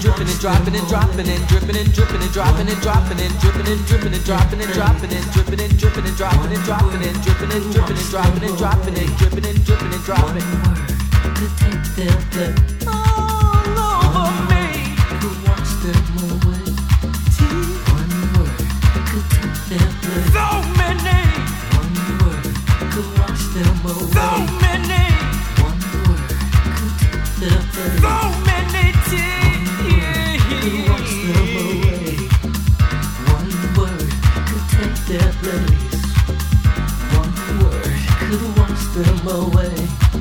dropping and dropping and dripping and dripping and dropping and dropping and dripping and dripping and dropping and dropping and dripping and dripping and dropping and dropping and dripping and dripping and dropping and dropping and dripping and dripping and dropping. Their place. One word could wash them away.